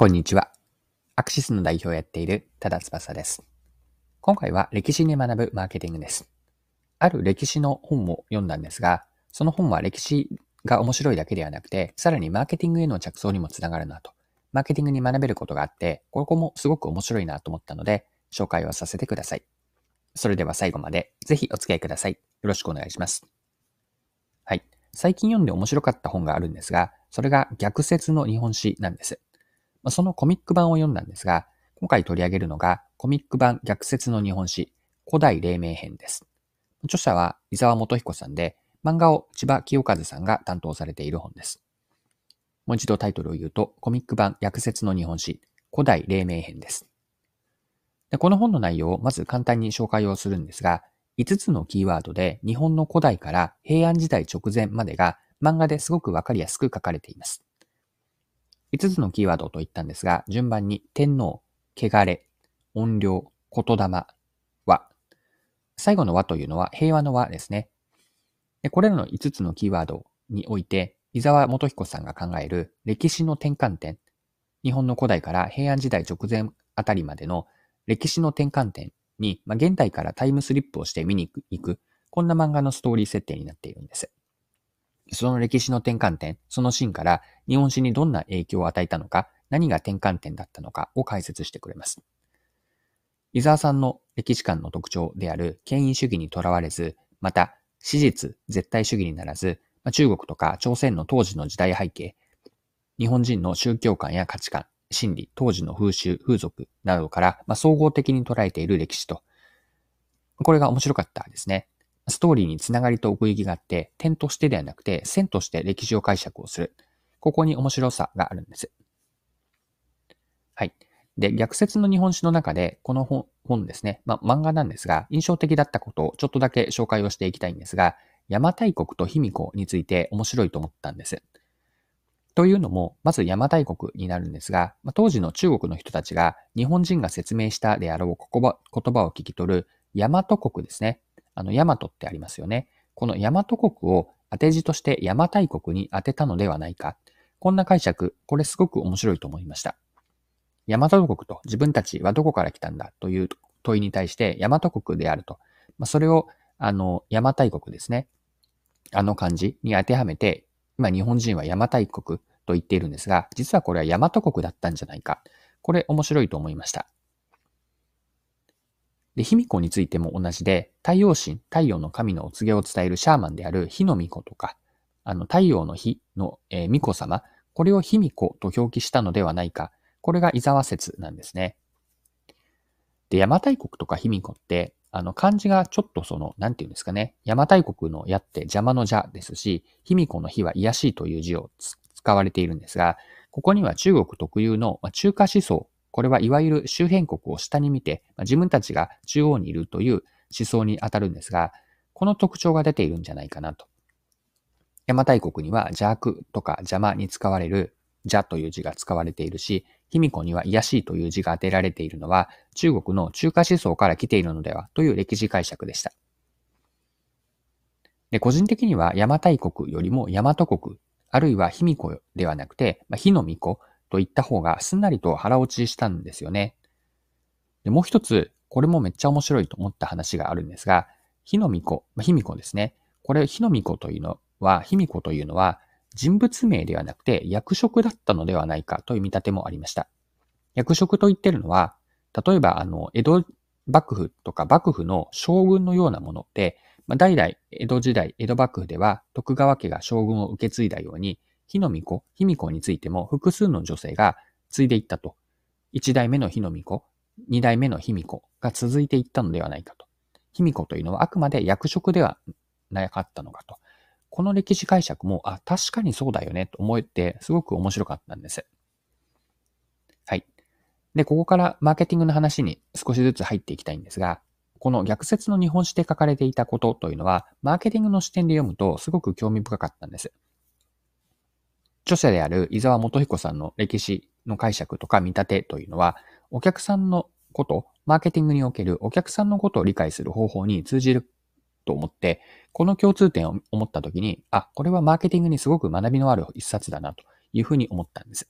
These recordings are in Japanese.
こんにちは。アクシスの代表をやっている多田翼です。今回は歴史に学ぶマーケティングです。ある歴史の本を読んだんですが、その本は歴史が面白いだけではなくて、さらにマーケティングへの着想にもつながるなと。マーケティングに学べることがあって、ここもすごく面白いなと思ったので、紹介をさせてください。それでは最後までぜひお付き合いください。よろしくお願いします。はい。最近読んで面白かった本があるんですが、それが逆説の日本史なんです。まあそのコミック版を読んだんですが、今回取り上げるのがコミック版逆説の日本史古代黎明編です。著者は伊沢元彦さんで、漫画を千葉清和さんが担当されている本です。もう一度タイトルを言うと、コミック版逆説の日本史古代黎明編です。でこの本の内容をまず簡単に紹介をするんですが、5つのキーワードで日本の古代から平安時代直前までが漫画ですごくわかりやすく書かれています。5つのキーワードと言ったんですが、順番に天皇、汚れ、音量、言霊、和。最後の和というのは平和の和ですね。でこれらの5つのキーワードにおいて、伊沢元彦さんが考える歴史の転換点、日本の古代から平安時代直前あたりまでの歴史の転換点に、まあ、現代からタイムスリップをして見に行く、こんな漫画のストーリー設定になっているんです。その歴史の転換点、そのシーンから日本史にどんな影響を与えたのか、何が転換点だったのかを解説してくれます。伊沢さんの歴史観の特徴である権威主義にとらわれず、また史実、絶対主義にならず、中国とか朝鮮の当時の時代背景、日本人の宗教観や価値観、心理、当時の風習、風俗などから、ま、総合的に捉えている歴史と、これが面白かったですね。ストーリーにつながりと奥行きがあって、点としてではなくて、線として歴史を解釈をする。ここに面白さがあるんです。はい。で、逆説の日本史の中で、この本本ですね、ま、漫画なんですが、印象的だったことをちょっとだけ紹介をしていきたいんですが、邪馬台国と卑弥呼について面白いと思ったんです。というのも、まず邪馬台国になるんですが、ま、当時の中国の人たちが日本人が説明したであろう言葉を聞き取る大和国ですね。あの、大和ってありますよね。この大和国を当て字として邪馬台国に当てたのではないか。こんな解釈、これすごく面白いと思いました。大和国と自分たちはどこから来たんだ？という問いに対して大和国であると。まあ、それを、あの、邪馬台国ですね。あの漢字に当てはめて、今日本人は邪馬台国と言っているんですが、実はこれは大和国だったんじゃないか。これ面白いと思いました。で、卑弥呼についても同じで、太陽神、太陽の神のお告げを伝えるシャーマンである火の巫女とか、あの、太陽の火の、えー、巫女様、これを卑弥呼と表記したのではないか。これが伊沢説なんですね。で、邪馬台国とか卑弥呼って、あの、漢字がちょっとその、なんていうんですかね。邪馬台国の矢って邪魔の邪ですし、卑弥呼の火は癒しいという字を使われているんですが、ここには中国特有の中華思想これはいわゆる周辺国を下に見て、自分たちが中央にいるという思想に当たるんですが、この特徴が出ているんじゃないかなと。邪馬台国には邪悪とか邪魔に使われる邪という字が使われているし、卑弥呼には癒しいという字が当てられているのは中国の中華思想から来ているのではという歴史解釈でした。で個人的には邪馬台国よりも大和国、あるいは卑弥呼ではなくて、まあ、火の巫女と言った方がすんなりと腹落ちしたんですよね。でもう一つ、これもめっちゃ面白いと思った話があるんですが、火の巫女、まあ、卑弥呼ですね。これ、火の巫女というのは、卑弥呼というのは、人物名ではなくて役職だったのではないかという見立てもありました。役職と言ってるのは、例えば、あの、江戸幕府とか幕府の将軍のようなもので、まあ、代々江戸時代、江戸幕府では徳川家が将軍を受け継いだように、火の巫女、卑弥呼についても複数の女性が継いでいったと。一代目の火の巫女、二代目の卑弥呼が続いていったのではないかと。卑弥呼というのはあくまで役職ではなかったのかと。この歴史解釈も、あ、確かにそうだよねと思えて、すごく面白かったんです。はい。で、ここからマーケティングの話に少しずつ入っていきたいんですが、この逆説の日本史で書かれていたことというのは、マーケティングの視点で読むとすごく興味深かったんです。著者である伊沢元彦さんの歴史の解釈とか見立てというのは、お客さんのこと、マーケティングにおけるお客さんのことを理解する方法に通じると思って、この共通点を思ったときに、あ、これはマーケティングにすごく学びのある一冊だなというふうに思ったんです。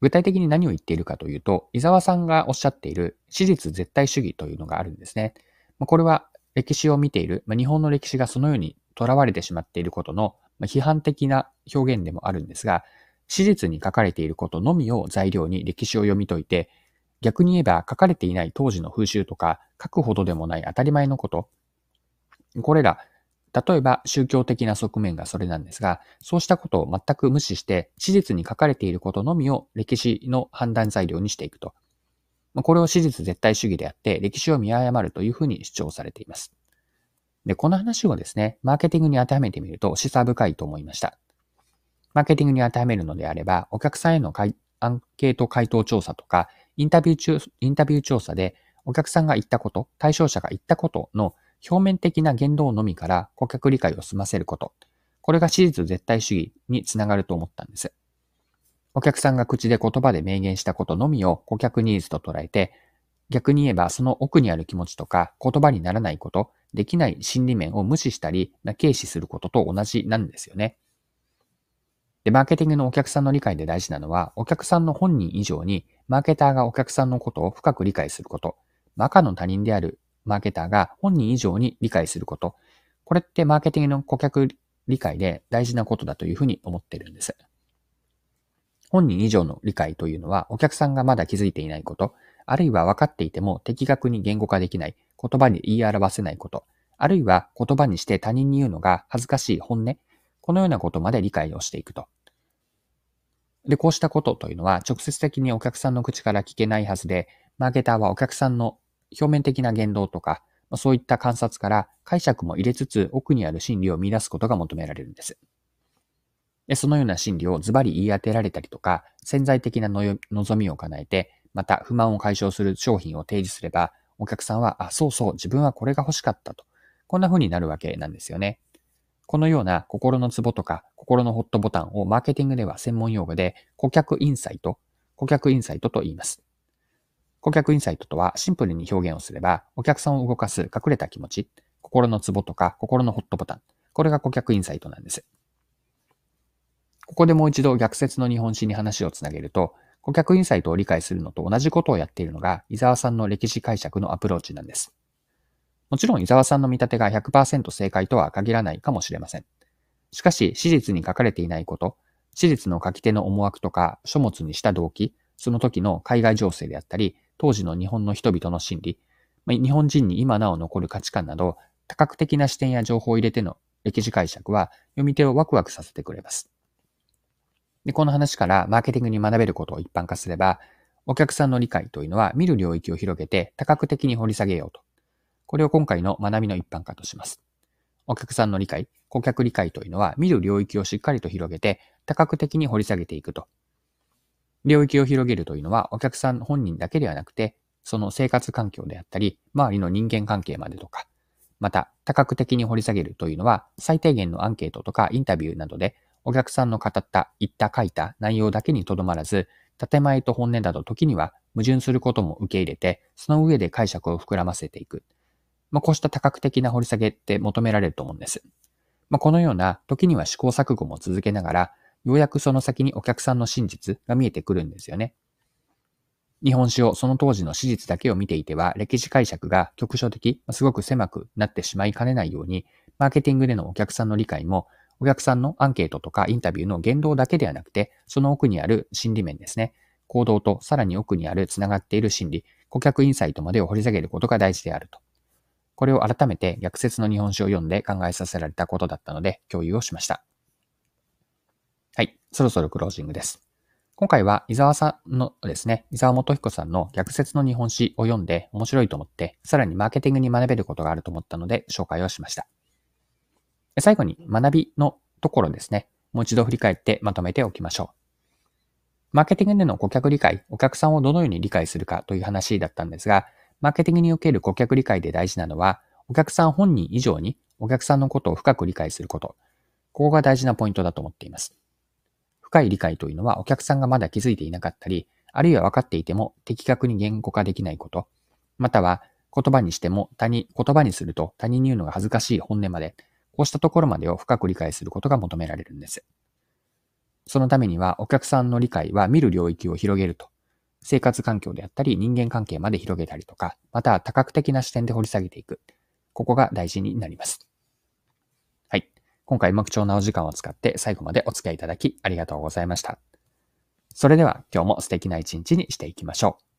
具体的に何を言っているかというと、伊沢さんがおっしゃっている史実絶対主義というのがあるんですね。これは歴史を見ている、日本の歴史がそのように囚われてしまっていることの批判的な表現でもあるんですが、史実に書かれていることのみを材料に歴史を読み解いて、逆に言えば書かれていない当時の風習とか書くほどでもない当たり前のこと、これら例えば宗教的な側面がそれなんですが、そうしたことを全く無視して、史実に書かれていることのみを歴史の判断材料にしていくと。これを史実絶対主義であって、歴史を見誤るというふうに主張されています。で、この話をですね、マーケティングに当てはめてみると示唆深いと思いました。マーケティングに当てはめるのであれば、お客さんへのアンケート回答調査とか、インタビュー中インタビュー調査で、お客さんが言ったこと、対象者が言ったことの表面的な言動のみから顧客理解を済ませること。これが史実絶対主義につながると思ったんです。お客さんが口で言葉で明言したことのみを顧客ニーズと捉えて、逆に言えばその奥にある気持ちとか言葉にならないこと、できない心理面を無視したり、軽視することと同じなんですよね。で、マーケティングのお客さんの理解で大事なのは、お客さんの本人以上に、マーケターがお客さんのことを深く理解すること、赤の他人であるマーケターが本人以上に理解すること。これってマーケティングの顧客理解で大事なことだというふうに思ってるんです。本人以上の理解というのはお客さんがまだ気づいていないこと、あるいは分かっていても的確に言語化できない、言葉に言い表せないこと、あるいは言葉にして他人に言うのが恥ずかしい本音、このようなことまで理解をしていくと。で、こうしたことというのは直接的にお客さんの口から聞けないはずで、マーケターはお客さんの表面的な言動とか、そういった観察から解釈も入れつつ奥にある心理を見出すことが求められるんです。でそのような心理をズバリ言い当てられたりとか、潜在的な望みを叶えて、また不満を解消する商品を提示すれば、お客さんは、あ、そうそう、自分はこれが欲しかったと。こんな風になるわけなんですよね。このような心のツボとか心のホットボタンをマーケティングでは専門用語で顧客インサイト、顧客インサイトと言います。顧客インサイトとはシンプルに表現をすれば、お客さんを動かす隠れた気持ち、心のツボとか心のホットボタン。これが顧客インサイトなんです。ここでもう一度逆説の日本史に話をつなげると、顧客インサイトを理解するのと同じことをやっているのが、伊沢さんの歴史解釈のアプローチなんです。もちろん伊沢さんの見立てが100%正解とは限らないかもしれません。しかし、史実に書かれていないこと、史実の書き手の思惑とか書物にした動機、その時の海外情勢であったり、当時の日本の人々の心理、日本人に今なお残る価値観など、多角的な視点や情報を入れての歴史解釈は読み手をワクワクさせてくれます。で、この話からマーケティングに学べることを一般化すれば、お客さんの理解というのは見る領域を広げて多角的に掘り下げようと。これを今回の学びの一般化とします。お客さんの理解、顧客理解というのは見る領域をしっかりと広げて多角的に掘り下げていくと。領域を広げるというのはお客さん本人だけではなくて、その生活環境であったり、周りの人間関係までとか、また多角的に掘り下げるというのは、最低限のアンケートとかインタビューなどで、お客さんの語った、言った、書いた内容だけにとどまらず、建前と本音など時には矛盾することも受け入れて、その上で解釈を膨らませていく。まあ、こうした多角的な掘り下げって求められると思うんです。まあ、このような時には試行錯誤も続けながら、ようやくその先にお客さんの真実が見えてくるんですよね。日本史をその当時の史実だけを見ていては、歴史解釈が局所的、すごく狭くなってしまいかねないように、マーケティングでのお客さんの理解も、お客さんのアンケートとかインタビューの言動だけではなくて、その奥にある心理面ですね。行動とさらに奥にある繋がっている心理、顧客インサイトまでを掘り下げることが大事であると。これを改めて逆説の日本史を読んで考えさせられたことだったので共有をしました。はい。そろそろクロージングです。今回は伊沢さんのですね、伊沢元彦さんの逆説の日本史を読んで面白いと思って、さらにマーケティングに学べることがあると思ったので紹介をしました。最後に学びのところですね、もう一度振り返ってまとめておきましょう。マーケティングでの顧客理解、お客さんをどのように理解するかという話だったんですが、マーケティングにおける顧客理解で大事なのは、お客さん本人以上にお客さんのことを深く理解すること。ここが大事なポイントだと思っています。深い理解というのはお客さんがまだ気づいていなかったり、あるいは分かっていても的確に言語化できないこと、または言葉にしても他に、言葉にすると他人に言うのが恥ずかしい本音まで、こうしたところまでを深く理解することが求められるんです。そのためにはお客さんの理解は見る領域を広げると。生活環境であったり人間関係まで広げたりとか、また多角的な視点で掘り下げていく。ここが大事になります。はい。今回も貴重なお時間を使って最後までお付き合いいただきありがとうございました。それでは今日も素敵な一日にしていきましょう。